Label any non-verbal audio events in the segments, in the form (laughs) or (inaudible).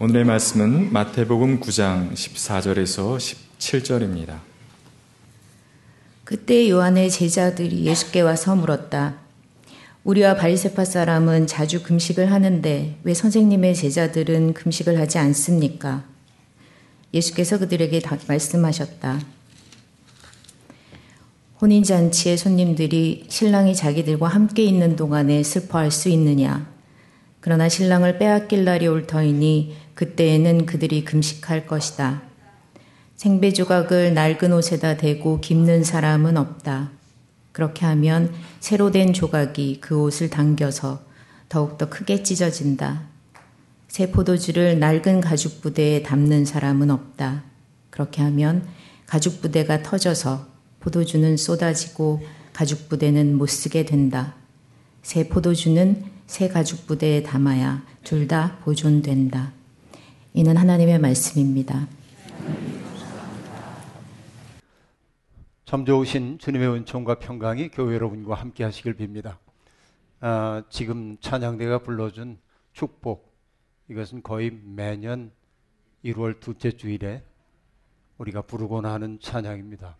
오늘의 말씀은 마태복음 9장 14절에서 17절입니다. 그때 요한의 제자들이 예수께 와서 물었다. 우리와 바리세파 사람은 자주 금식을 하는데 왜 선생님의 제자들은 금식을 하지 않습니까? 예수께서 그들에게 말씀하셨다. 혼인잔치의 손님들이 신랑이 자기들과 함께 있는 동안에 슬퍼할 수 있느냐? 그러나 신랑을 빼앗길 날이 올 터이니 그때에는 그들이 금식할 것이다. 생배 조각을 낡은 옷에다 대고 깁는 사람은 없다. 그렇게 하면 새로 된 조각이 그 옷을 당겨서 더욱더 크게 찢어진다. 새 포도주를 낡은 가죽 부대에 담는 사람은 없다. 그렇게 하면 가죽 부대가 터져서 포도주는 쏟아지고 가죽 부대는 못 쓰게 된다. 새 포도주는 새 가죽 부대에 담아야 둘 다 보존된다. 이는 하나님의 말씀입니다. 참 좋으신 주님의 은총과 평강이 교회 여러분과 함께 하시길 빕니다. 아, 지금 찬양대가 불러준 축복, 이것은 거의 매년 1월 둘째 주일에 우리가 부르곤 하는 찬양입니다.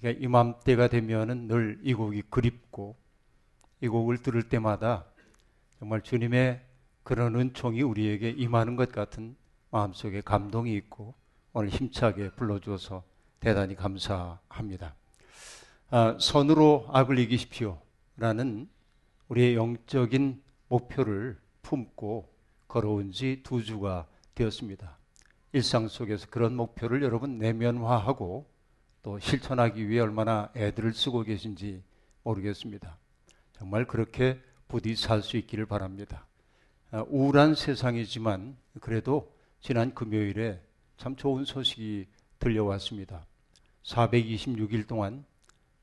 그러니까 이맘때가 되면은 늘 이 곡이 그립고 이 곡을 들을 때마다 정말 주님의 그런 은총이 우리에게 임하는 것 같은 마음속에 감동이 있고 오늘 힘차게 불러주어서 대단히 감사합니다. 아, 선으로 악을 이기십시오. 라는 우리의 영적인 목표를 품고 걸어온 지 두 주가 되었습니다. 일상 속에서 그런 목표를 여러분 내면화하고 또 실천하기 위해 얼마나 애들을 쓰고 계신지 모르겠습니다. 정말 그렇게 부디 살 수 있기를 바랍니다. 아, 우울한 세상이지만 그래도 지난 금요일에 참 좋은 소식이 들려왔습니다. 426일 동안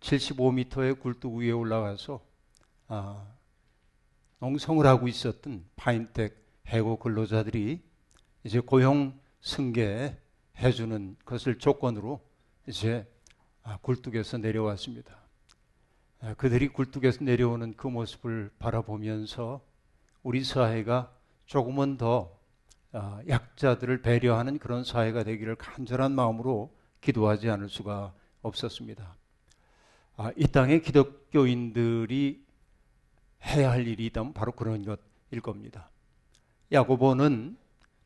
75m의 굴뚝 위에 올라가서 아, 농성을 하고 있었던 파인텍 해고 근로자들이 이제 고용 승계 해주는 것을 조건으로 이제 아, 굴뚝에서 내려왔습니다. 아, 그들이 굴뚝에서 내려오는 그 모습을 바라보면서 우리 사회가 조금은 더 아, 약자들을 배려하는 그런 사회가 되기를 간절한 마음으로 기도하지 않을 수가 없었습니다. 이 땅의 기독교인들이 해야 할 일이 있다면 바로 그런 것일 겁니다. 야고보는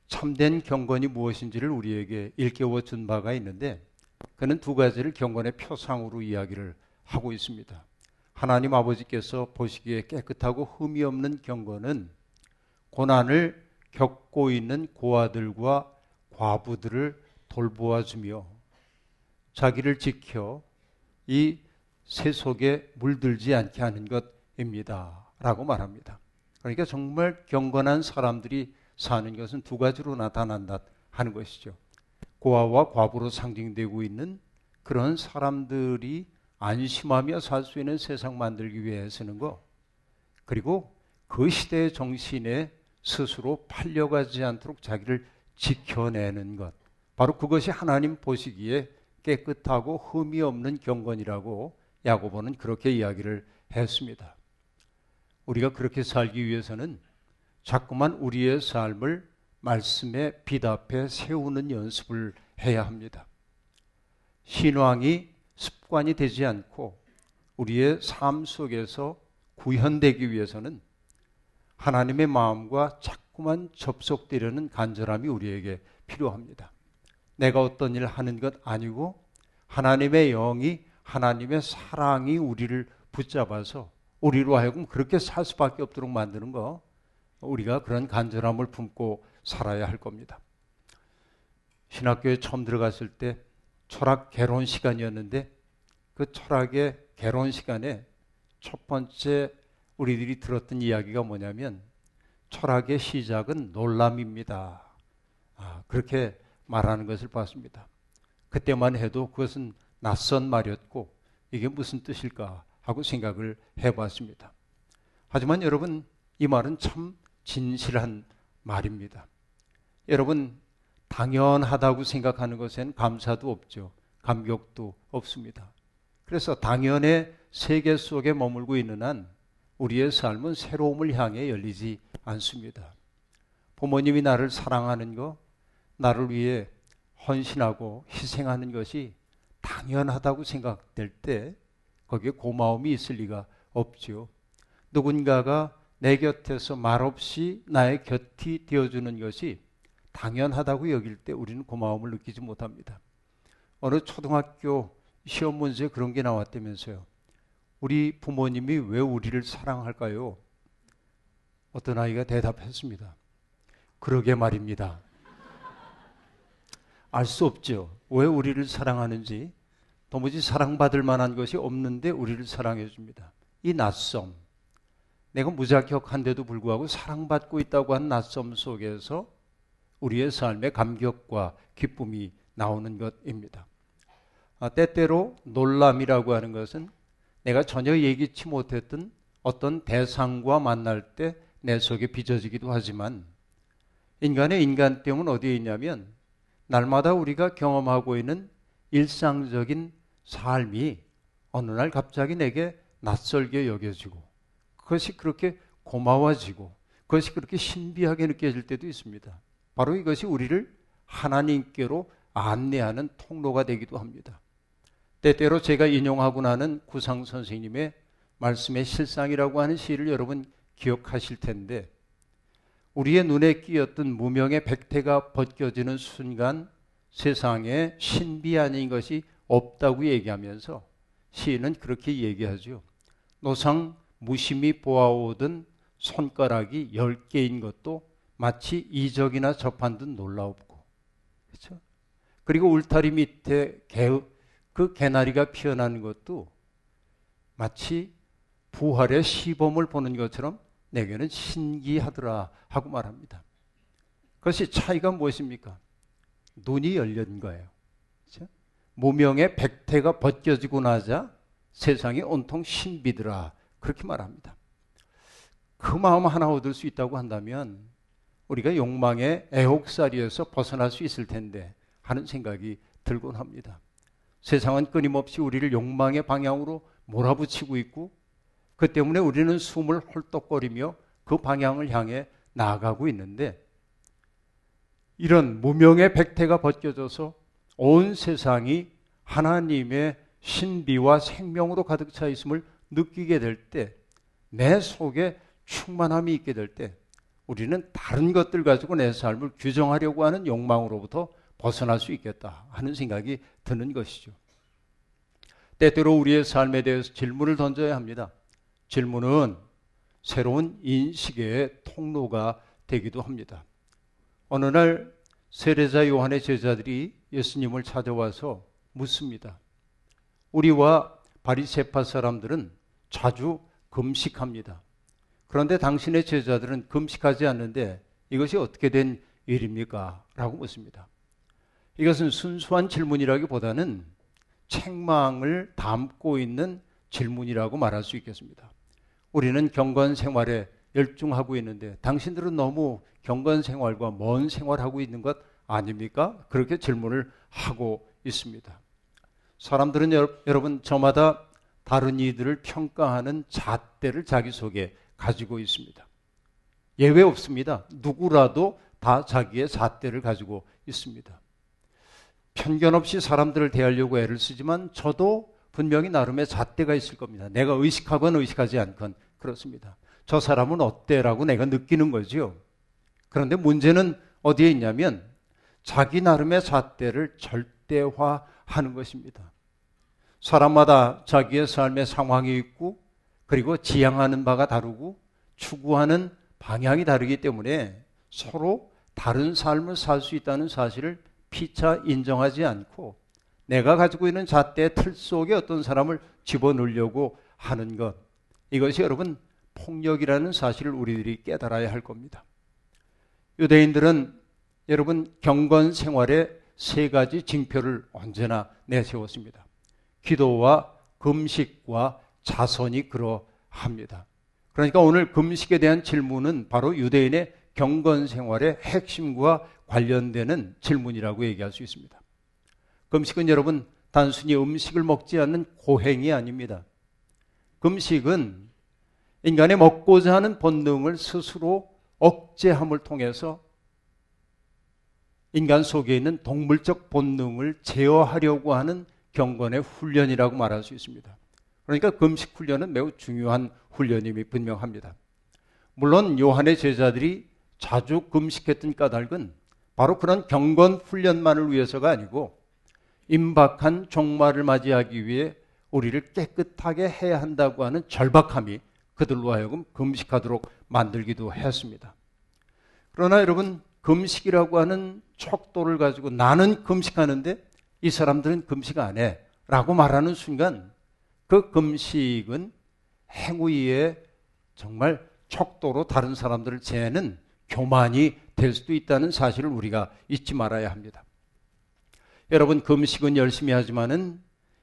참된 경건이 무엇인지를 우리에게 일깨워 준 바가 있는데 그는 두 가지를 경건의 표상으로 이야기를 하고 있습니다. 하나님 아버지께서 보시기에 깨끗하고 흠이 없는 경건은 고난을 겪고 있는 고아들과 과부들을 돌보아 주며 자기를 지켜 이 세속에 물들지 않게 하는 것입니다. 라고 말합니다. 그러니까 정말 경건한 사람들이 사는 것은 두 가지로 나타난다 하는 것이죠. 고아와 과부로 상징되고 있는 그런 사람들이 안심하며 살 수 있는 세상 만들기 위해 쓰는 거. 그리고 그 시대의 정신에 스스로 팔려가지 않도록 자기를 지켜내는 것. 바로 그것이 하나님 보시기에 깨끗하고 흠이 없는 경건이라고 야고보는 그렇게 이야기를 했습니다. 우리가 그렇게 살기 위해서는 자꾸만 우리의 삶을 말씀에 비답해 세우는 연습을 해야 합니다. 신앙이 습관이 되지 않고 우리의 삶 속에서 구현되기 위해서는 하나님의 마음과 자꾸만 접속되려는 간절함이 우리에게 필요합니다. 내가 어떤 일을 하는 것 아니고 하나님의 영이 하나님의 사랑이 우리를 붙잡아서 우리로 하여금 그렇게 살 수밖에 없도록 만드는 거 우리가 그런 간절함을 품고 살아야 할 겁니다. 신학교에 처음 들어갔을 때 철학 개론 시간이었는데 그 철학의 개론 시간에 첫 번째 우리들이 들었던 이야기가 뭐냐면 철학의 시작은 놀람입니다. 아, 그렇게 말하는 것을 봤습니다. 그때만 해도 그것은 낯선 말이었고 이게 무슨 뜻일까 하고 생각을 해봤습니다. 하지만 여러분 이 말은 참 진실한 말입니다. 여러분 당연하다고 생각하는 것엔 감사도 없죠. 감격도 없습니다. 그래서 당연의 세계 속에 머물고 있는 한 우리의 삶은 새로움을 향해 열리지 않습니다. 부모님이 나를 사랑하는 거, 나를 위해 헌신하고 희생하는 것이 당연하다고 생각될 때 거기에 고마움이 있을 리가 없지요. 누군가가 내 곁에서 말없이 나의 곁이 되어주는 것이 당연하다고 여길 때 우리는 고마움을 느끼지 못합니다. 어느 초등학교 시험 문제에 그런 게 나왔다면서요. 우리 부모님이 왜 우리를 사랑할까요? 어떤 아이가 대답했습니다. 그러게 말입니다. 알 수 없죠. 왜 우리를 사랑하는지 도무지 사랑받을 만한 것이 없는데 우리를 사랑해 줍니다. 이 낯섦. 내가 무자격한데도 불구하고 사랑받고 있다고 한 낯섦 속에서 우리의 삶의 감격과 기쁨이 나오는 것입니다. 아, 때때로 놀람이라고 하는 것은 내가 전혀 예기치 못했던 어떤 대상과 만날 때 내 속에 빚어지기도 하지만 인간의 인간병은 어디에 있냐면 날마다 우리가 경험하고 있는 일상적인 삶이 어느 날 갑자기 내게 낯설게 여겨지고 그것이 그렇게 고마워지고 그것이 그렇게 신비하게 느껴질 때도 있습니다. 바로 이것이 우리를 하나님께로 안내하는 통로가 되기도 합니다. 때때로 제가 인용하고 나는 구상 선생님의 말씀의 실상이라고 하는 시를 여러분 기억하실 텐데 우리의 눈에 끼었던 무명의 백태가 벗겨지는 순간 세상에 신비 아닌 것이 없다고 얘기하면서 시인은 그렇게 얘기하죠. 노상 무심히 보아오던 손가락이 열 개인 것도 마치 이적이나 접한 듯 놀라웠고, 그렇죠? 그리고 울타리 밑에 개, 그 개나리가 피어나는 것도 마치 부활의 시범을 보는 것처럼 내게는 신기하더라 하고 말합니다. 그것이 차이가 무엇입니까? 눈이 열린 거예요. 그렇죠? 무명의 백태가 벗겨지고 나자 세상이 온통 신비더라 그렇게 말합니다. 그 마음 하나 얻을 수 있다고 한다면 우리가 욕망의 애혹살이에서 벗어날 수 있을 텐데 하는 생각이 들곤 합니다. 세상은 끊임없이 우리를 욕망의 방향으로 몰아붙이고 있고 그 때문에 우리는 숨을 헐떡거리며 그 방향을 향해 나아가고 있는데 이런 무명의 백태가 벗겨져서 온 세상이 하나님의 신비와 생명으로 가득 차 있음을 느끼게 될 때, 내 속에 충만함이 있게 될 때, 우리는 다른 것들 가지고 내 삶을 규정하려고 하는 욕망으로부터 벗어날 수 있겠다 하는 생각이 드는 것이죠. 때때로 우리의 삶에 대해서 질문을 던져야 합니다. 질문은 새로운 인식의 통로가 되기도 합니다. 어느 날 세례자 요한의 제자들이 예수님을 찾아와서 묻습니다. 우리와 바리세파 사람들은 자주 금식합니다. 그런데 당신의 제자들은 금식하지 않는데 이것이 어떻게 된 일입니까? 라고 묻습니다. 이것은 순수한 질문이라기보다는 책망을 담고 있는 질문이라고 말할 수 있겠습니다. 우리는 경건 생활에 열중하고 있는데 당신들은 너무 경건 생활과 먼 생활하고 있는 것 아닙니까? 그렇게 질문을 하고 있습니다. 사람들은 여러분 저마다 다른 이들을 평가하는 잣대를 자기 속에 가지고 있습니다. 예외 없습니다. 누구라도 다 자기의 잣대를 가지고 있습니다. 편견 없이 사람들을 대하려고 애를 쓰지만 저도 분명히 나름의 잣대가 있을 겁니다. 내가 의식하건 의식하지 않건 그렇습니다. 저 사람은 어때라고 내가 느끼는 거죠. 그런데 문제는 어디에 있냐면 자기 나름의 잣대를 절대화하는 것입니다. 사람마다 자기의 삶의 상황이 있고 그리고 지향하는 바가 다르고 추구하는 방향이 다르기 때문에 서로 다른 삶을 살 수 있다는 사실을 피차 인정하지 않고 내가 가지고 있는 잣대 틀 속에 어떤 사람을 집어넣으려고 하는 것. 이것이 여러분 폭력이라는 사실을 우리들이 깨달아야 할 겁니다. 유대인들은 여러분 경건 생활에 세 가지 징표를 언제나 내세웠습니다. 기도와 금식과 자선이 그러합니다. 그러니까 오늘 금식에 대한 질문은 바로 유대인의 경건 생활의 핵심과 관련되는 질문이라고 얘기할 수 있습니다. 금식은 여러분 단순히 음식을 먹지 않는 고행이 아닙니다. 금식은 인간의 먹고자 하는 본능을 스스로 억제함을 통해서 인간 속에 있는 동물적 본능을 제어하려고 하는 경건의 훈련이라고 말할 수 있습니다. 그러니까 금식 훈련은 매우 중요한 훈련임이 분명합니다. 물론 요한의 제자들이 자주 금식했던 까닭은 바로 그런 경건 훈련만을 위해서가 아니고 임박한 종말을 맞이하기 위해 우리를 깨끗하게 해야 한다고 하는 절박함이 그들로 하여금 금식하도록 만들기도 했습니다. 그러나 여러분, 금식이라고 하는 척도를 가지고 나는 금식하는데 이 사람들은 금식 안 해. 라고 말하는 순간 그 금식은 행위에 정말 척도로 다른 사람들을 재는 교만이 될 수도 있다는 사실을 우리가 잊지 말아야 합니다. 여러분, 금식은 열심히 하지만은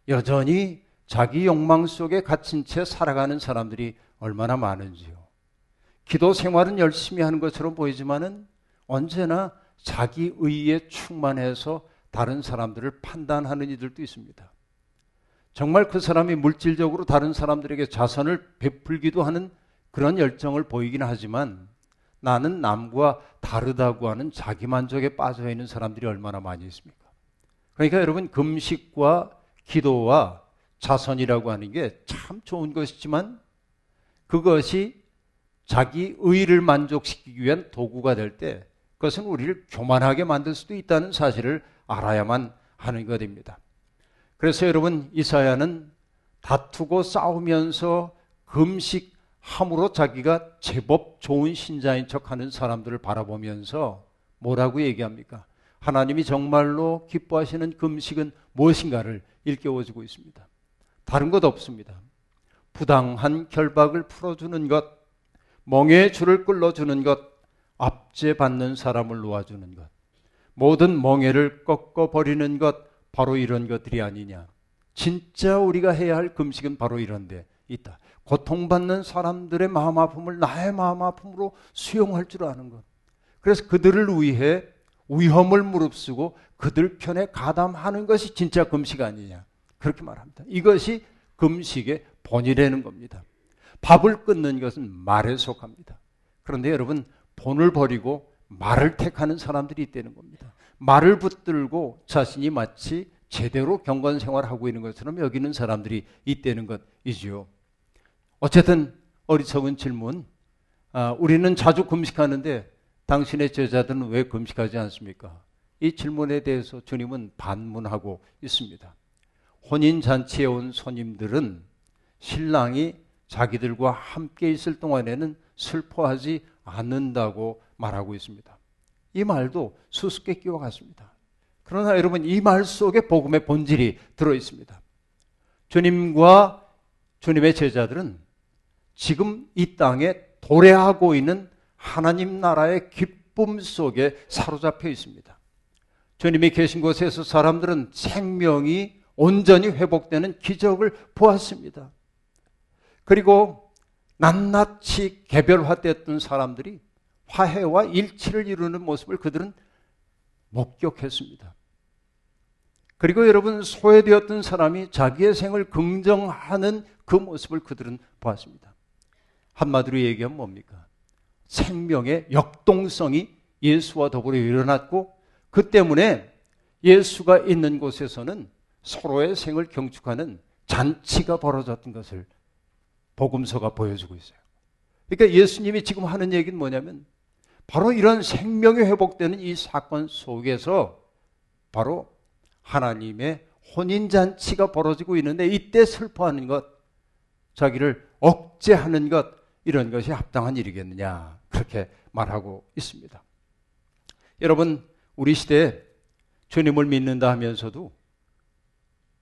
여전히 자기 욕망 속에 갇힌 채 살아가는 사람들이 얼마나 많은지요. 기도 생활은 열심히 하는 것처럼 보이지만은 언제나 자기 의에 충만해서 다른 사람들을 판단하는 이들도 있습니다. 정말 그 사람이 물질적으로 다른 사람들에게 자선을 베풀기도 하는 그런 열정을 보이긴 하지만 나는 남과 다르다고 하는 자기 만족에 빠져 있는 사람들이 얼마나 많이 있습니까? 그러니까 여러분 금식과 기도와 자선이라고 하는 게 참 좋은 것이지만 그것이 자기 의를 만족시키기 위한 도구가 될 때 그것은 우리를 교만하게 만들 수도 있다는 사실을 알아야만 하는 것입니다. 그래서 여러분 이사야는 다투고 싸우면서 금식 함으로 자기가 제법 좋은 신자인 척 하는 사람들을 바라보면서 뭐라고 얘기합니까? 하나님이 정말로 기뻐하시는 금식은 무엇인가를 일깨워주고 있습니다. 다른 것 없습니다. 부당한 결박을 풀어주는 것, 멍에 줄을 끌어주는 것, 압제받는 사람을 놓아주는 것, 모든 멍에를 꺾어버리는 것, 바로 이런 것들이 아니냐. 진짜 우리가 해야 할 금식은 바로 이런 데 있다. 고통받는 사람들의 마음 아픔을 나의 마음 아픔으로 수용할 줄 아는 것. 그래서 그들을 위해 위험을 무릅쓰고 그들 편에 가담하는 것이 진짜 금식 아니냐. 그렇게 말합니다. 이것이 금식의 본이라는 겁니다. 밥을 끊는 것은 말에 속합니다. 그런데 여러분, 본을 버리고 말을 택하는 사람들이 있다는 겁니다. 말을 붙들고 자신이 마치 제대로 경건 생활하고 있는 것처럼 여기는 사람들이 있다는 것이지요. 어쨌든 어리석은 질문. 아, 우리는 자주 금식하는데 당신의 제자들은 왜 금식하지 않습니까? 이 질문에 대해서 주님은 반문하고 있습니다. 혼인 잔치에 온 손님들은 신랑이 자기들과 함께 있을 동안에는 슬퍼하지 않는다고 말하고 있습니다. 이 말도 수수께끼와 같습니다. 그러나 여러분 이 말 속에 복음의 본질이 들어 있습니다. 주님과 주님의 제자들은 지금 이 땅에 도래하고 있는 하나님 나라의 기쁨 속에 사로잡혀 있습니다. 주님이 계신 곳에서 사람들은 생명이 온전히 회복되는 기적을 보았습니다. 그리고 낱낱이 개별화됐던 사람들이 화해와 일치를 이루는 모습을 그들은 목격했습니다. 그리고 여러분 소외되었던 사람이 자기의 생을 긍정하는 그 모습을 그들은 보았습니다. 한마디로 얘기하면 뭡니까? 생명의 역동성이 예수와 더불어 일어났고 그 때문에 예수가 있는 곳에서는 서로의 생을 경축하는 잔치가 벌어졌던 것을 복음서가 보여주고 있어요. 그러니까 예수님이 지금 하는 얘기는 뭐냐면 바로 이런 생명이 회복되는 이 사건 속에서 바로 하나님의 혼인잔치가 벌어지고 있는데 이때 슬퍼하는 것, 자기를 억제하는 것, 이런 것이 합당한 일이겠느냐. 그렇게 말하고 있습니다. 여러분, 우리 시대에 주님을 믿는다 하면서도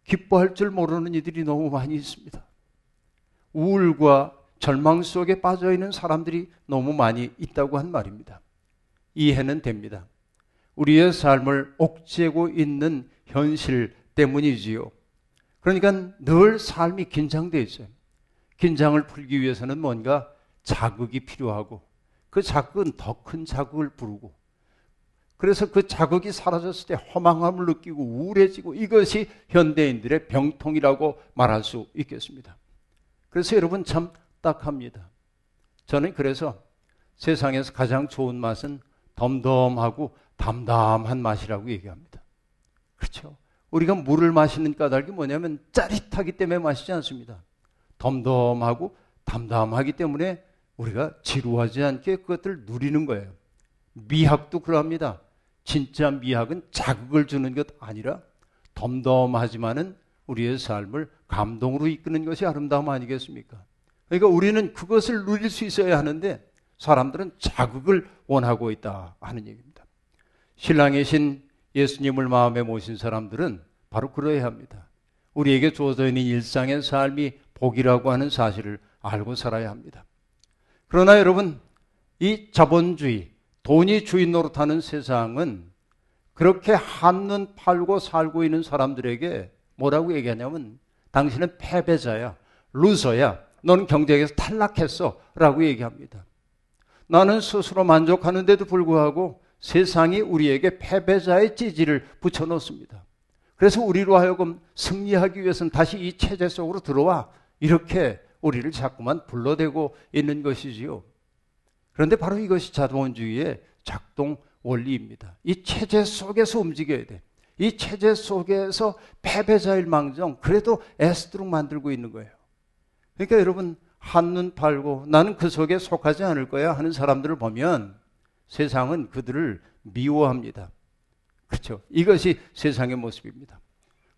기뻐할 줄 모르는 이들이 너무 많이 있습니다. 우울과 절망 속에 빠져 있는 사람들이 너무 많이 있다고 한 말입니다. 이해는 됩니다. 우리의 삶을 옥죄고 있는 현실 때문이지요. 그러니까 늘 삶이 긴장되어 있어요. 긴장을 풀기 위해서는 뭔가 자극이 필요하고 그 자극은 더 큰 자극을 부르고 그래서 그 자극이 사라졌을 때 허망함을 느끼고 우울해지고 이것이 현대인들의 병통이라고 말할 수 있겠습니다. 그래서 여러분 참 딱합니다. 저는 그래서 세상에서 가장 좋은 맛은 덤덤하고 담담한 맛이라고 얘기합니다. 그렇죠? 우리가 물을 마시는 까닭이 뭐냐면 짜릿하기 때문에 마시지 않습니다. 덤덤하고 담담하기 때문에 우리가 지루하지 않게 그것을 누리는 거예요. 미학도 그러합니다. 진짜 미학은 자극을 주는 것 아니라 덤덤하지만은 우리의 삶을 감동으로 이끄는 것이 아름다움 아니겠습니까? 그러니까 우리는 그것을 누릴 수 있어야 하는데 사람들은 자극을 원하고 있다 하는 얘기입니다. 신랑의 신 예수님을 마음에 모신 사람들은 바로 그러해야 합니다. 우리에게 주어져 있는 일상의 삶이 복이라고 하는 사실을 알고 살아야 합니다. 그러나 여러분, 이 자본주의, 돈이 주인 노릇하는 세상은 그렇게 한눈 팔고 살고 있는 사람들에게 뭐라고 얘기하냐면 당신은 패배자야, 루서야, 너는 경쟁에서 탈락했어 라고 얘기합니다. 나는 스스로 만족하는데도 불구하고 세상이 우리에게 패배자의 찌질을 붙여놓습니다. 그래서 우리로 하여금 승리하기 위해서는 다시 이 체제 속으로 들어와 이렇게 우리를 자꾸만 불러대고 있는 것이지요. 그런데 바로 이것이 자본주의의 작동 원리입니다. 이 체제 속에서 움직여야 돼. 이 체제 속에서 패배자일 망정 그래도 애쓰도록 만들고 있는 거예요. 그러니까 여러분 한눈 팔고 나는 그 속에 속하지 않을 거야 하는 사람들을 보면 세상은 그들을 미워합니다. 그렇죠. 이것이 세상의 모습입니다.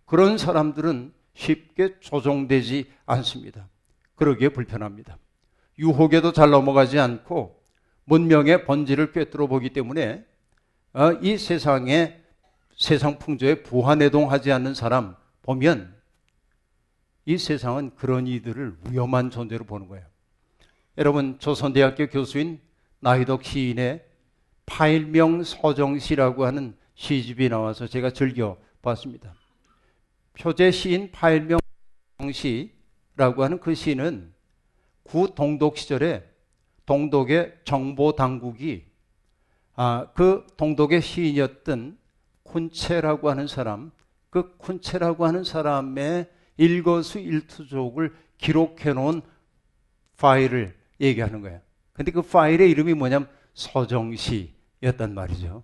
그런 사람들은 쉽게 조종되지 않습니다. 그러기에 불편합니다. 유혹에도 잘 넘어가지 않고 문명의 본질을 꿰뚫어 보기 때문에 어, 이 세상에 세상 풍조에 부하내동하지 않는 사람 보면 이 세상은 그런 이들을 위험한 존재로 보는 거예요. 여러분 조선대학교 교수인 나희덕 시인의 파일명 서정시라고 하는 시집이 나와서 제가 즐겨 봤습니다. 표제 시인 파일명 시라고 하는 그 시는 구 동독 시절에 동독의 정보 당국이 아, 그 동독의 시인이었던 쿤체라고 하는 사람, 그 쿤체라고 하는 사람의 일거수 일투족을 기록해 놓은 파일을 얘기하는 거예요. 근데 그 파일의 이름이 뭐냐면 서정시였단 말이죠.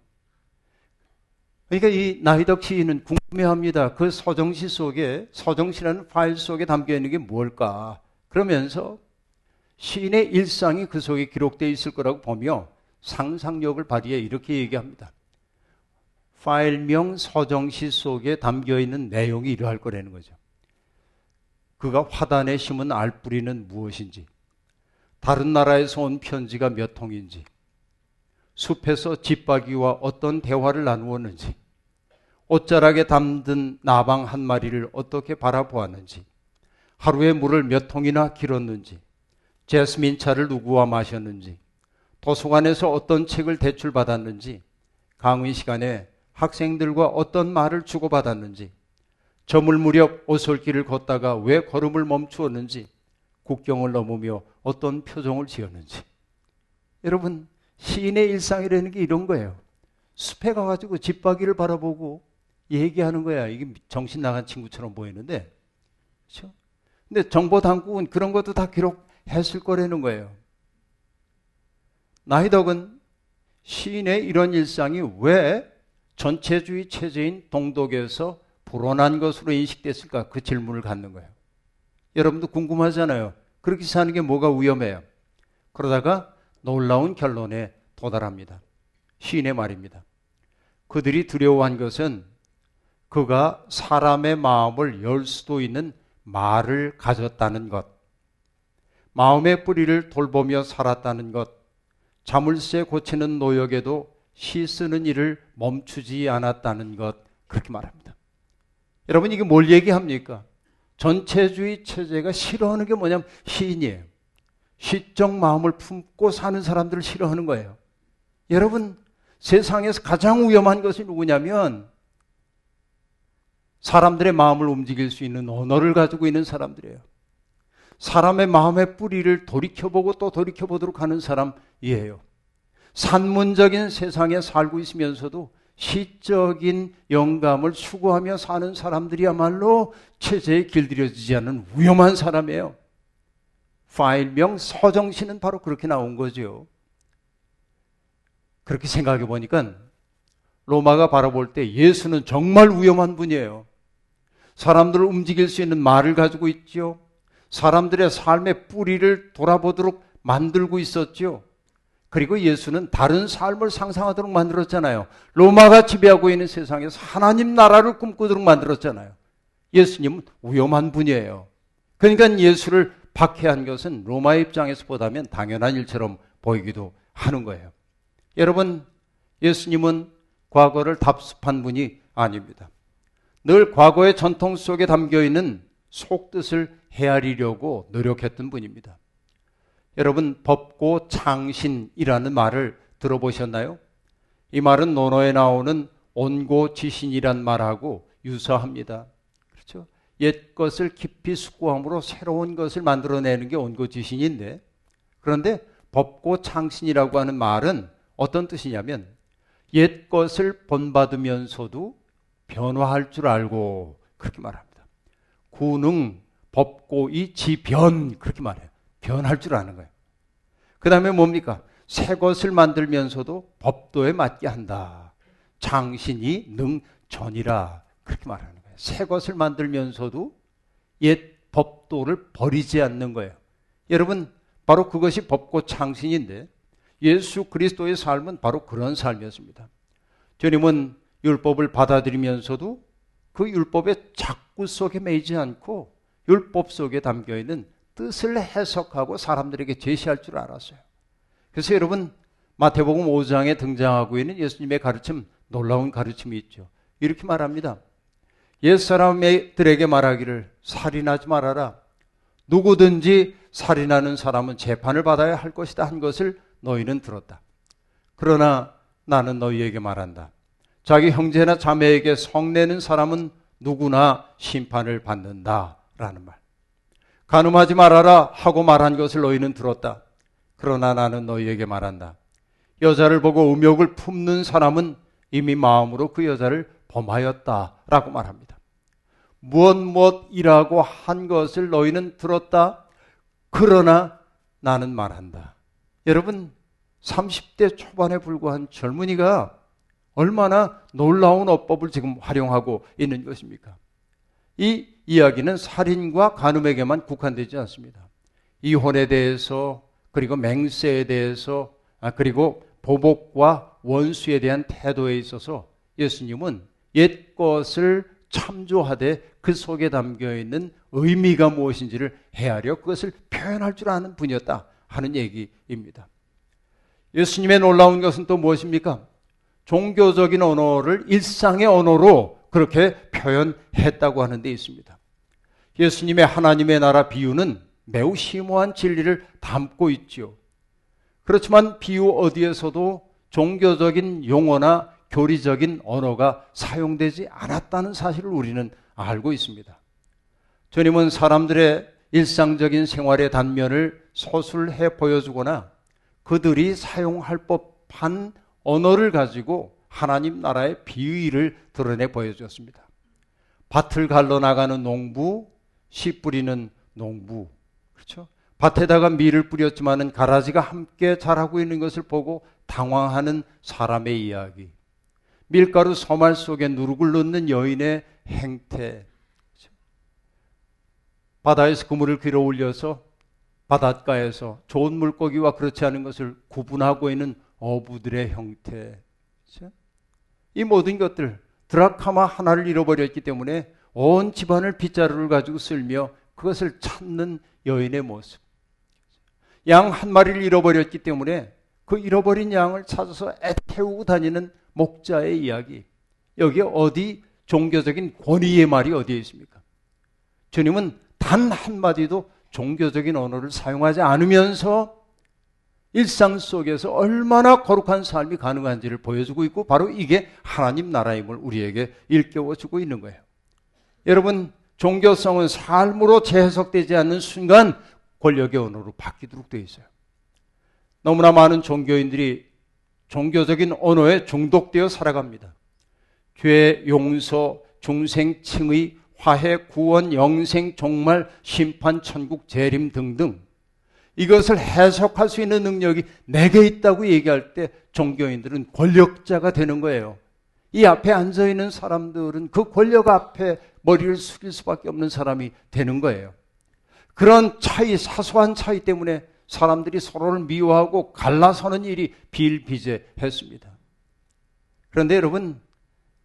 그러니까 이 나희덕 시인은 궁금해합니다. 그 서정시 속에 서정시라는 파일 속에 담겨 있는 게 뭘까? 그러면서 시인의 일상이 그 속에 기록되어 있을 거라고 보며 상상력을 발휘해 이렇게 얘기합니다. 파일명 서정시 속에 담겨 있는 내용이 이러할 거라는 거죠. 그가 화단에 심은 알뿌리는 무엇인지, 다른 나라에서 온 편지가 몇 통인지, 숲에서 집박이와 어떤 대화를 나누었는지, 옷자락에 담든 나방 한 마리를 어떻게 바라보았는지, 하루에 물을 몇 통이나 길었는지, 제스민 차를 누구와 마셨는지, 도서관에서 어떤 책을 대출받았는지, 강의 시간에 학생들과 어떤 말을 주고받았는지, 저물 무렵 오솔길을 걷다가 왜 걸음을 멈추었는지, 국경을 넘으며 어떤 표정을 지었는지. 여러분, 시인의 일상이라는 게 이런 거예요. 숲에 가가지고 집바기를 바라보고 얘기하는 거야. 이게 정신 나간 친구처럼 보이는데, 그렇죠? 근데 정보 당국은 그런 것도 다 기록했을 거라는 거예요. 나이덕은 시인의 이런 일상이 왜 전체주의 체제인 동독에서 불어난 것으로 인식됐을까? 그 질문을 갖는 거예요. 여러분도 궁금하잖아요. 그렇게 사는 게 뭐가 위험해요? 그러다가 놀라운 결론에 도달합니다. 시인의 말입니다. 그들이 두려워한 것은 그가 사람의 마음을 열 수도 있는 말을 가졌다는 것, 마음의 뿌리를 돌보며 살았다는 것, 자물쇠 고치는 노역에도 시 쓰는 일을 멈추지 않았다는 것, 그렇게 말합니다. 여러분, 이게 뭘 얘기합니까? 전체주의 체제가 싫어하는 게 뭐냐면 시인이에요. 시적 마음을 품고 사는 사람들을 싫어하는 거예요. 여러분, 세상에서 가장 위험한 것이 누구냐면 사람들의 마음을 움직일 수 있는 언어를 가지고 있는 사람들이에요. 사람의 마음의 뿌리를 돌이켜보고 또 돌이켜보도록 하는 사람이에요. 산문적인 세상에 살고 있으면서도 시적인 영감을 추구하며 사는 사람들이야말로 체제에 길들여지지 않는 위험한 사람이에요. 파일명 서정시는 바로 그렇게 나온 거죠. 그렇게 생각해 보니까 로마가 바라볼 때 예수는 정말 위험한 분이에요. 사람들을 움직일 수 있는 말을 가지고 있죠. 사람들의 삶의 뿌리를 돌아보도록 만들고 있었죠. 그리고 예수는 다른 삶을 상상하도록 만들었잖아요. 로마가 지배하고 있는 세상에서 하나님 나라를 꿈꾸도록 만들었잖아요. 예수님은 위험한 분이에요. 그러니까 예수를 박해한 것은 로마 입장에서 보다면 당연한 일처럼 보이기도 하는 거예요. 여러분, 예수님은 과거를 답습한 분이 아닙니다. 늘 과거의 전통 속에 담겨 있는 속뜻을 헤아리려고 노력했던 분입니다. 여러분, 법고 창신이라는 말을 들어보셨나요? 이 말은 논어에 나오는 온고 지신이란 말하고 유사합니다. 옛 것을 깊이 숙고함으로 새로운 것을 만들어내는 게 온고지신인데, 그런데 법고 창신이라고 하는 말은 어떤 뜻이냐면, 옛 것을 본받으면서도 변화할 줄 알고 그렇게 말합니다. 구능, 법고이 지변 그렇게 말해요. 변할 줄 아는 거예요. 그 다음에 뭡니까? 새 것을 만들면서도 법도에 맞게 한다. 장신이 능전이라 그렇게 말하는. 새 것을 만들면서도 옛 법도를 버리지 않는 거예요. 여러분 바로 그것이 법고 창신인데 예수 그리스도의 삶은 바로 그런 삶이었습니다. 주님은 율법을 받아들이면서도 그 율법의 작구 속에 매이지 않고 율법 속에 담겨 있는 뜻을 해석하고 사람들에게 제시할 줄 알았어요. 그래서 여러분 마태복음 5장에 등장하고 있는 예수님의 가르침 놀라운 가르침이 있죠. 이렇게 말합니다. 옛 사람들에게 말하기를 살인하지 말아라. 누구든지 살인하는 사람은 재판을 받아야 할 것이다 한 것을 너희는 들었다. 그러나 나는 너희에게 말한다. 자기 형제나 자매에게 성내는 사람은 누구나 심판을 받는다 라는 말. 간음하지 말아라 하고 말한 것을 너희는 들었다. 그러나 나는 너희에게 말한다. 여자를 보고 음욕을 품는 사람은 이미 마음으로 그 여자를 범하였다 라고 말합니다. 무엇 무엇이라고 한 것을 너희는 들었다. 그러나 나는 말한다. 여러분 30대 초반에 불과한 젊은이가 얼마나 놀라운 어법을 지금 활용하고 있는 것입니까? 이 이야기는 살인과 간음에게만 국한되지 않습니다. 이혼에 대해서 그리고 맹세에 대해서 아, 그리고 보복과 원수에 대한 태도에 있어서 예수님은 옛 것을 참조하되 그 속에 담겨 있는 의미가 무엇인지를 헤아려 그것을 표현할 줄 아는 분이었다 하는 얘기입니다. 예수님의 놀라운 것은 또 무엇입니까? 종교적인 언어를 일상의 언어로 그렇게 표현했다고 하는 데 있습니다. 예수님의 하나님의 나라 비유는 매우 심오한 진리를 담고 있지요. 그렇지만 비유 어디에서도 종교적인 용어나 교리적인 언어가 사용되지 않았다는 사실을 우리는 알고 있습니다. 주님은 사람들의 일상적인 생활의 단면을 서술해 보여주거나 그들이 사용할 법한 언어를 가지고 하나님 나라의 비의를 드러내 보여주었습니다. 밭을 갈러 나가는 농부, 씨 뿌리는 농부. 그렇죠? 밭에다가 밀을 뿌렸지만은 가라지가 함께 자라고 있는 것을 보고 당황하는 사람의 이야기. 밀가루 서말 속에 누룩을 넣는 여인의 행태. 바다에서 그물을 길어 올려서 바닷가에서 좋은 물고기와 그렇지 않은 것을 구분하고 있는 어부들의 형태. 이 모든 것들 드라카마 하나를 잃어버렸기 때문에 온 집안을 빗자루를 가지고 쓸며 그것을 찾는 여인의 모습. 양 한 마리를 잃어버렸기 때문에 그 잃어버린 양을 찾아서 애태우고 다니는 목자의 이야기. 여기 어디 종교적인 권위의 말이 어디에 있습니까? 주님은 단 한마디도 종교적인 언어를 사용하지 않으면서 일상 속에서 얼마나 거룩한 삶이 가능한지를 보여주고 있고 바로 이게 하나님 나라임을 우리에게 일깨워 주고 있는 거예요. 여러분, 종교성은 삶으로 재해석되지 않는 순간 권력의 언어로 바뀌도록 되어 있어요. 너무나 많은 종교인들이 종교적인 언어에 중독되어 살아갑니다. 죄, 용서, 중생 칭의, 화해, 구원, 영생, 종말, 심판, 천국, 재림 등등 이것을 해석할 수 있는 능력이 내게 있다고 얘기할 때 종교인들은 권력자가 되는 거예요. 이 앞에 앉아 있는 사람들은 그 권력 앞에 머리를 숙일 수밖에 없는 사람이 되는 거예요. 그런 차이, 사소한 차이 때문에 사람들이 서로를 미워하고 갈라서는 일이 비일비재했습니다. 그런데 여러분,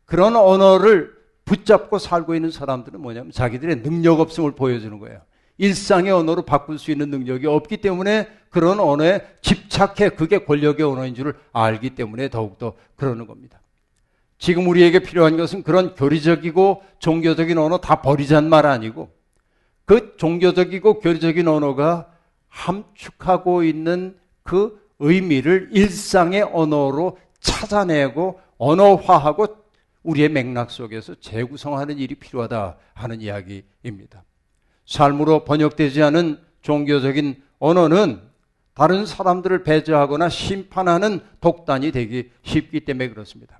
그런 언어를 붙잡고 살고 있는 사람들은 뭐냐면 자기들의 능력 없음을 보여주는 거예요. 일상의 언어로 바꿀 수 있는 능력이 없기 때문에 그런 언어에 집착해 그게 권력의 언어인 줄을 알기 때문에 더욱더 그러는 겁니다. 지금 우리에게 필요한 것은 그런 교리적이고 종교적인 언어 다 버리자는 말 아니고 그 종교적이고 교리적인 언어가 함축하고 있는 그 의미를 일상의 언어로 찾아내고 언어화하고 우리의 맥락 속에서 재구성하는 일이 필요하다 하는 이야기입니다. 삶으로 번역되지 않은 종교적인 언어는 다른 사람들을 배제하거나 심판하는 독단이 되기 쉽기 때문에 그렇습니다.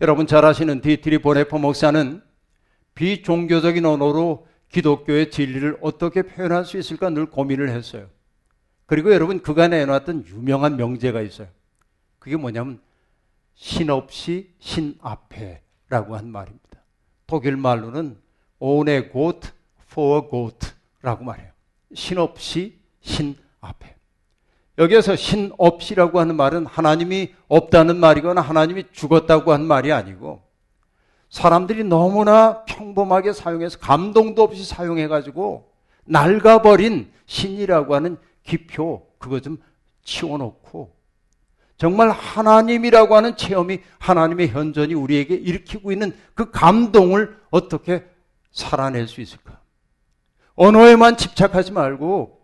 여러분 잘 아시는 디트리히 본회퍼 목사는 비종교적인 언어로 기독교의 진리를 어떻게 표현할 수 있을까 늘 고민을 했어요. 그리고 여러분 그간에 해놨던 유명한 명제가 있어요. 그게 뭐냐면 신 없이 신 앞에라고 한 말입니다. 독일 말로는 ohne Gott vor Gott라고 말해요. 신 없이 신 앞에. 여기에서 신 없이라고 하는 말은 하나님이 없다는 말이거나 하나님이 죽었다고 한 말이 아니고 사람들이 너무나 평범하게 사용해서 감동도 없이 사용해가지고 낡아버린 신이라고 하는 기표 그거 좀 치워놓고 정말 하나님이라고 하는 체험이 하나님의 현존이 우리에게 일으키고 있는 그 감동을 어떻게 살아낼 수 있을까? 언어에만 집착하지 말고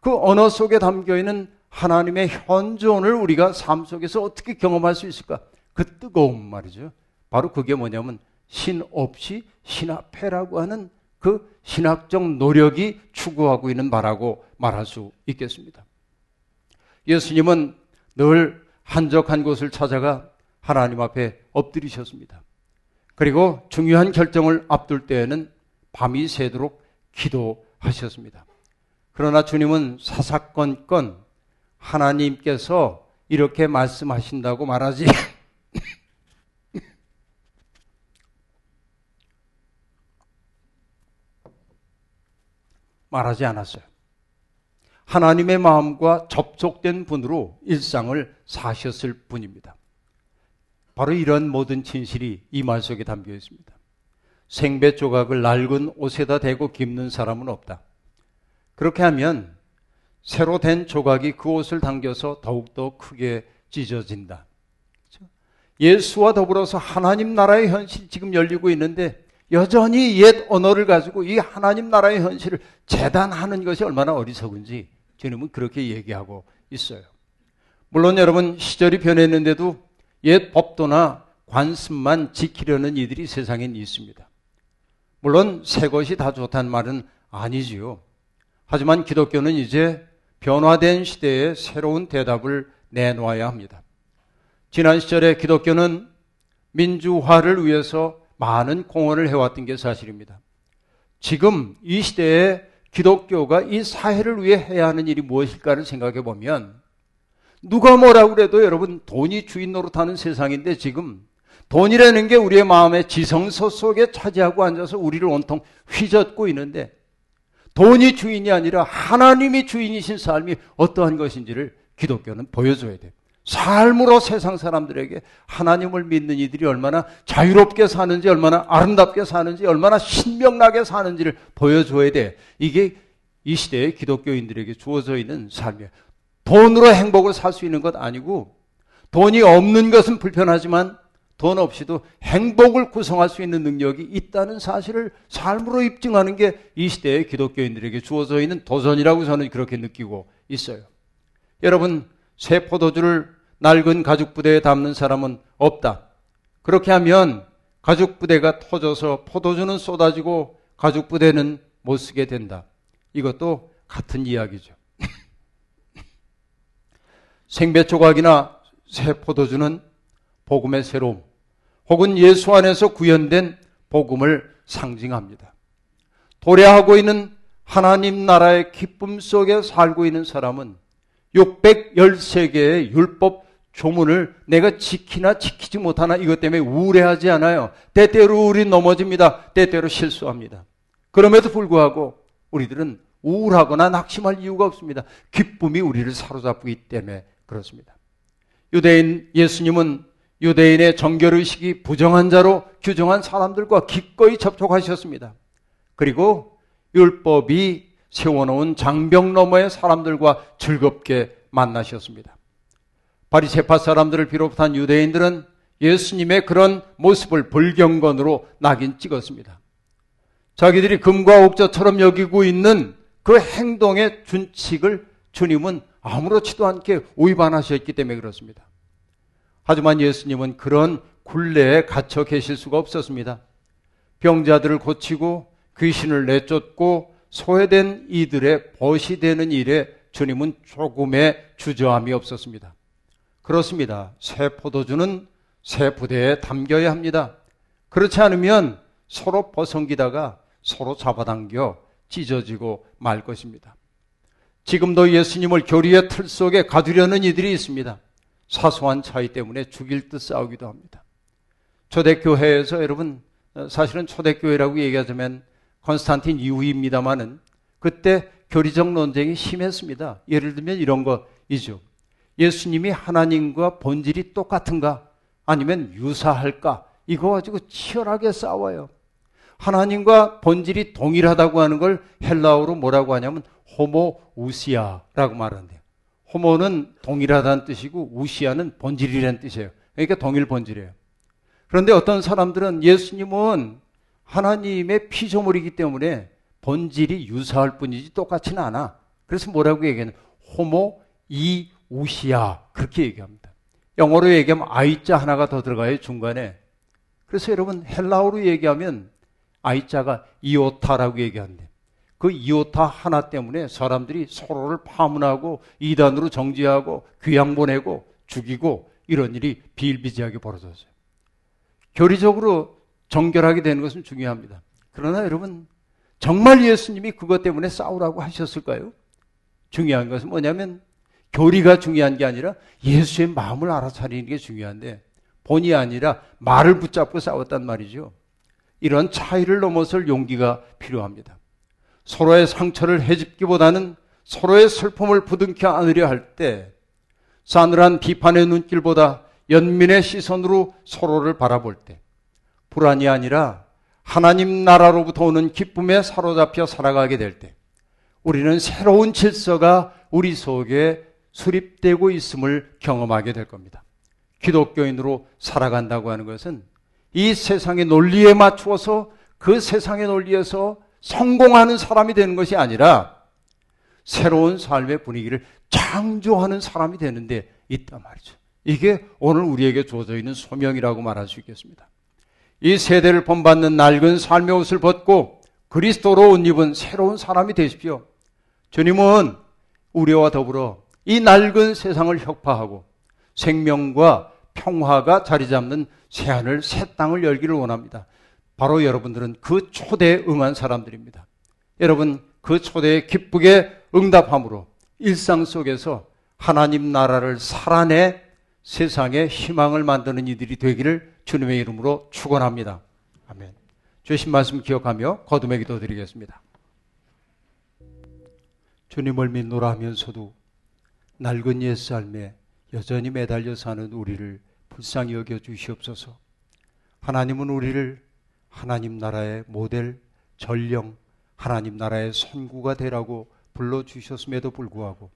그 언어 속에 담겨 있는 하나님의 현존을 우리가 삶 속에서 어떻게 경험할 수 있을까? 그 뜨거움 말이죠. 바로 그게 뭐냐면 신 없이 신 앞에라고 하는 그 신학적 노력이 추구하고 있는 바라고 말할 수 있겠습니다. 예수님은 늘 한적한 곳을 찾아가 하나님 앞에 엎드리셨습니다. 그리고 중요한 결정을 앞둘 때에는 밤이 새도록 기도하셨습니다. 그러나 주님은 사사건건 하나님께서 이렇게 말씀하신다고 말하지 말하지 않았어요. 하나님의 마음과 접촉된 분으로 일상을 사셨을 뿐입니다. 바로 이런 모든 진실이 이 말 속에 담겨 있습니다. 생배 조각을 낡은 옷에다 대고 깁는 사람은 없다. 그렇게 하면 새로 된 조각이 그 옷을 당겨서 더욱더 크게 찢어진다. 그렇죠? 예수와 더불어서 하나님 나라의 현실이 지금 열리고 있는데 여전히 옛 언어를 가지고 이 하나님 나라의 현실을 재단하는 것이 얼마나 어리석은지 주님은 그렇게 얘기하고 있어요. 물론 여러분 시절이 변했는데도 옛 법도나 관습만 지키려는 이들이 세상엔 있습니다. 물론 새 것이 다 좋다는 말은 아니지요. 하지만 기독교는 이제 변화된 시대에 새로운 대답을 내놓아야 합니다. 지난 시절에 기독교는 민주화를 위해서 많은 공헌을 해왔던 게 사실입니다. 지금 이 시대에 기독교가 이 사회를 위해 해야 하는 일이 무엇일까를 생각해 보면 누가 뭐라고 그래도 여러분 돈이 주인 노릇하는 세상인데 지금 돈이라는 게 우리의 마음의 지성소 속에 차지하고 앉아서 우리를 온통 휘젓고 있는데 돈이 주인이 아니라 하나님이 주인이신 삶이 어떠한 것인지를 기독교는 보여줘야 돼요. 삶으로 세상 사람들에게 하나님을 믿는 이들이 얼마나 자유롭게 사는지, 얼마나 아름답게 사는지, 얼마나 신명나게 사는지를 보여줘야 돼. 이게 이 시대의 기독교인들에게 주어져 있는 삶이에요. 돈으로 행복을 살 수 있는 것 아니고, 돈이 없는 것은 불편하지만, 돈 없이도 행복을 구성할 수 있는 능력이 있다는 사실을 삶으로 입증하는 게 이 시대의 기독교인들에게 주어져 있는 도전이라고 저는 그렇게 느끼고 있어요. 여러분, 새 포도주를 낡은 가죽 부대에 담는 사람은 없다. 그렇게 하면 가죽 부대가 터져서 포도주는 쏟아지고 가죽 부대는 못 쓰게 된다. 이것도 같은 이야기죠. (laughs) 생배 조각이나 새 포도주는 복음의 새로움, 혹은 예수 안에서 구현된 복음을 상징합니다. 도래하고 있는 하나님 나라의 기쁨 속에 살고 있는 사람은 613개의 율법 조문을 내가 지키나 지키지 못하나 이것 때문에 우울해하지 않아요. 때때로 우리 넘어집니다. 때때로 실수합니다. 그럼에도 불구하고 우리들은 우울하거나 낙심할 이유가 없습니다. 기쁨이 우리를 사로잡기 때문에 그렇습니다. 유대인 예수님은 유대인의 정결의식이 부정한 자로 규정한 사람들과 기꺼이 접촉하셨습니다. 그리고 율법이 세워놓은 장벽 너머의 사람들과 즐겁게 만나셨습니다. 바리세파 사람들을 비롯한 유대인들은 예수님의 그런 모습을 불경건으로 낙인 찍었습니다. 자기들이 금과 옥저처럼 여기고 있는 그 행동의 준칙을 주님은 아무렇지도 않게 위반하셨기 때문에 그렇습니다. 하지만 예수님은 그런 굴레에 갇혀 계실 수가 없었습니다. 병자들을 고치고 귀신을 내쫓고 소외된 이들의 벗이 되는 일에 주님은 조금의 주저함이 없었습니다. 그렇습니다. 새 포도주는 새 부대에 담겨야 합니다. 그렇지 않으면 서로 벗어기다가 서로 잡아당겨 찢어지고 말 것입니다. 지금도 예수님을 교리의 틀 속에 가두려는 이들이 있습니다. 사소한 차이 때문에 죽일 듯 싸우기도 합니다. 초대교회에서 여러분 사실은 초대교회라고 얘기하자면 컨스탄틴 이후입니다만은 그때 교리적 논쟁이 심했습니다. 예를 들면 이런 거이죠. 예수님이 하나님과 본질이 똑같은가? 아니면 유사할까? 이거 가지고 치열하게 싸워요. 하나님과 본질이 동일하다고 하는 걸 헬라어로 뭐라고 하냐면 호모 우시아라고 말하는데요. 호모는 동일하다는 뜻이고 우시아는 본질이라는 뜻이에요. 그러니까 동일 본질이에요. 그런데 어떤 사람들은 예수님은 하나님의 피조물이기 때문에 본질이 유사할 뿐이지 똑같지는 않아. 그래서 뭐라고 얘기하는 호모 이 우시아 그렇게 얘기합니다. 영어로 얘기하면 아이자 하나가 더 들어가요 중간에. 그래서 여러분 헬라어로 얘기하면 아이자가 이오타라고 얘기하는데 그 이오타 하나 때문에 사람들이 서로를 파문하고 이단으로 정지하고 귀양 보내고 죽이고 이런 일이 비일비재하게 벌어졌어요. 교리적으로 정결하게 되는 것은 중요합니다. 그러나 여러분 정말 예수님이 그것 때문에 싸우라고 하셨을까요? 중요한 것은 뭐냐면 교리가 중요한 게 아니라 예수의 마음을 알아차리는 게 중요한데 본이 아니라 말을 붙잡고 싸웠단 말이죠. 이런 차이를 넘어설 용기가 필요합니다. 서로의 상처를 해집기보다는 서로의 슬픔을 부둥켜 안으려 할 때 싸늘한 비판의 눈길보다 연민의 시선으로 서로를 바라볼 때 불안이 아니라 하나님 나라로부터 오는 기쁨에 사로잡혀 살아가게 될 때 우리는 새로운 질서가 우리 속에 수립되고 있음을 경험하게 될 겁니다. 기독교인으로 살아간다고 하는 것은 이 세상의 논리에 맞추어서 그 세상의 논리에서 성공하는 사람이 되는 것이 아니라 새로운 삶의 분위기를 창조하는 사람이 되는데 있단 말이죠. 이게 오늘 우리에게 주어져 있는 소명이라고 말할 수 있겠습니다. 이 세대를 본받는 낡은 삶의 옷을 벗고 그리스도로 옷 입은 새로운 사람이 되십시오. 주님은 우리와 더불어 이 낡은 세상을 혁파하고 생명과 평화가 자리 잡는 새하늘 새 땅을 열기를 원합니다. 바로 여러분들은 그 초대에 응한 사람들입니다. 여러분 그 초대에 기쁘게 응답함으로 일상 속에서 하나님 나라를 살아내 세상에 희망을 만드는 이들이 되기를 주님의 이름으로 축원합니다. 아멘. 주신 말씀 기억하며 거듭의 기도 드리겠습니다. 주님을 믿노라 하면서도 낡은 옛 삶에 여전히 매달려 사는 우리를 불쌍히 여겨 주시옵소서. 하나님은 우리를 하나님 나라의 모델, 전령, 하나님 나라의 선구가 되라고 불러 주셨음에도 불구하고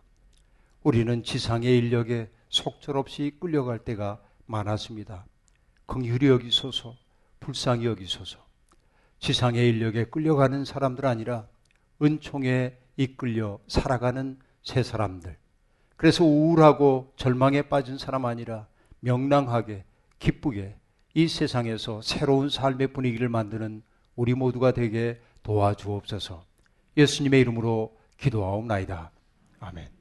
우리는 지상의 인력에 속절없이 끌려갈 때가 많았습니다. 긍휼히 여기소서, 불쌍히 여기소서. 지상의 인력에 끌려가는 사람들 아니라 은총에 이끌려 살아가는 새 사람들. 그래서 우울하고 절망에 빠진 사람 아니라 명랑하게 기쁘게 이 세상에서 새로운 삶의 분위기를 만드는 우리 모두가 되게 도와주옵소서. 예수님의 이름으로 기도하옵나이다. 아멘.